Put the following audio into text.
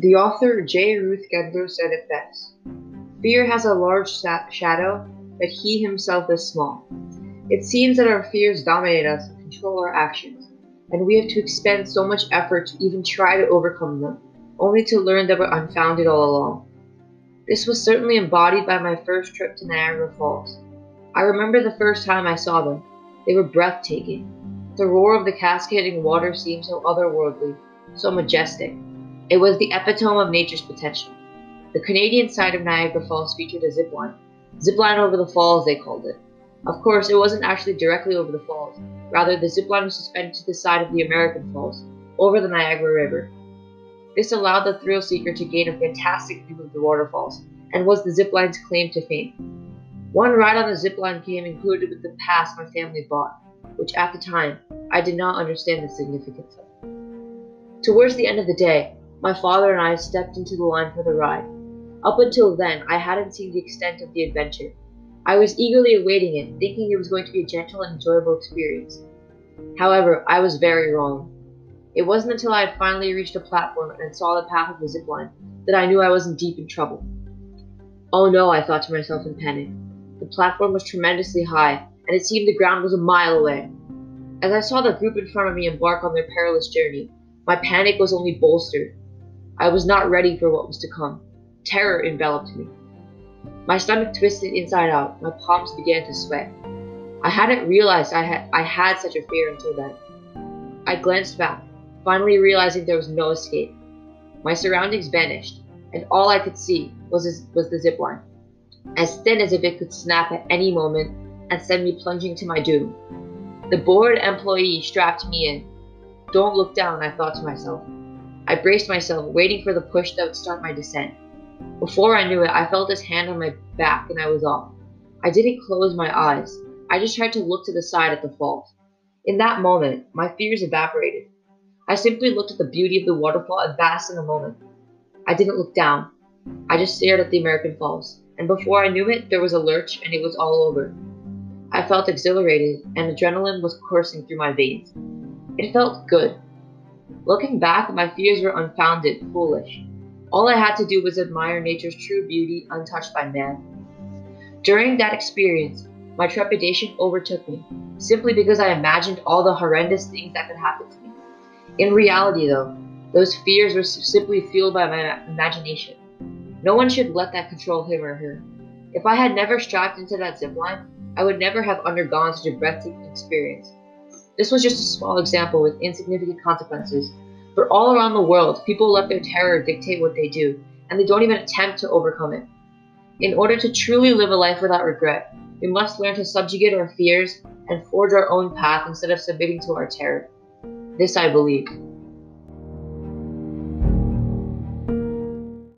The author J. Ruth Gendler said it best Fear has a large shadow, but he himself is small. It seems that our fears dominate us and control our actions, and we have to expend so much effort to even try to overcome them, only to learn that we're unfounded all along. This was certainly embodied by my first trip to Niagara Falls. I remember the first time I saw them. They were breathtaking. The roar of the cascading water seemed so otherworldly, so majestic. It was the epitome of nature's potential. The Canadian side of Niagara Falls featured a zip line. Zip line over the falls, they called it. Of course, it wasn't actually directly over the falls. Rather, the zip line was suspended to the side of the American Falls, over the Niagara River. This allowed the thrill seeker to gain a fantastic view of the waterfalls, and was the zip line's claim to fame. One ride on the zip line came included with the pass my family bought, which at the time I did not understand the significance of. Towards the end of the day, my father and I stepped into the line for the ride. Up until then, I hadn't seen the extent of the adventure. I was eagerly awaiting it, thinking it was going to be a gentle and enjoyable experience. However, I was very wrong. It wasn't until I had finally reached a platform and saw the path of the zip line that I knew I was in deep in trouble. Oh no, I thought to myself in panic. The platform was tremendously high, and it seemed the ground was a mile away. As I saw the group in front of me embark on their perilous journey, my panic was only bolstered. I was not ready for what was to come. Terror enveloped me. My stomach twisted inside out. My palms began to sweat. I hadn't realized I had I had such a fear until then. I glanced back, finally realizing there was no escape. My surroundings vanished, and all I could see was was the zip line, as thin as if it could snap at any moment and send me plunging to my doom. The bored employee strapped me in. Don't look down, I thought to myself. I braced myself, waiting for the push that would start my descent. Before I knew it, I felt his hand on my back and I was off. I didn't close my eyes. I just tried to look to the side at the falls. In that moment, my fears evaporated. I simply looked at the beauty of the waterfall and basked in the moment. I didn't look down. I just stared at the American Falls, and before I knew it, there was a lurch and it was all over. I felt exhilarated, and adrenaline was coursing through my veins. It felt good. Looking back, my fears were unfounded, foolish. All I had to do was admire nature's true beauty untouched by man. During that experience, my trepidation overtook me, simply because I imagined all the horrendous things that could happen to me. In reality, though, those fears were simply fueled by my imagination. No one should let that control him or her. If I had never strapped into that zip line, I would never have undergone such a breathtaking experience. This was just a small example with insignificant consequences. But all around the world, people let their terror dictate what they do, and they don't even attempt to overcome it. In order to truly live a life without regret, we must learn to subjugate our fears and forge our own path instead of submitting to our terror. This I believe.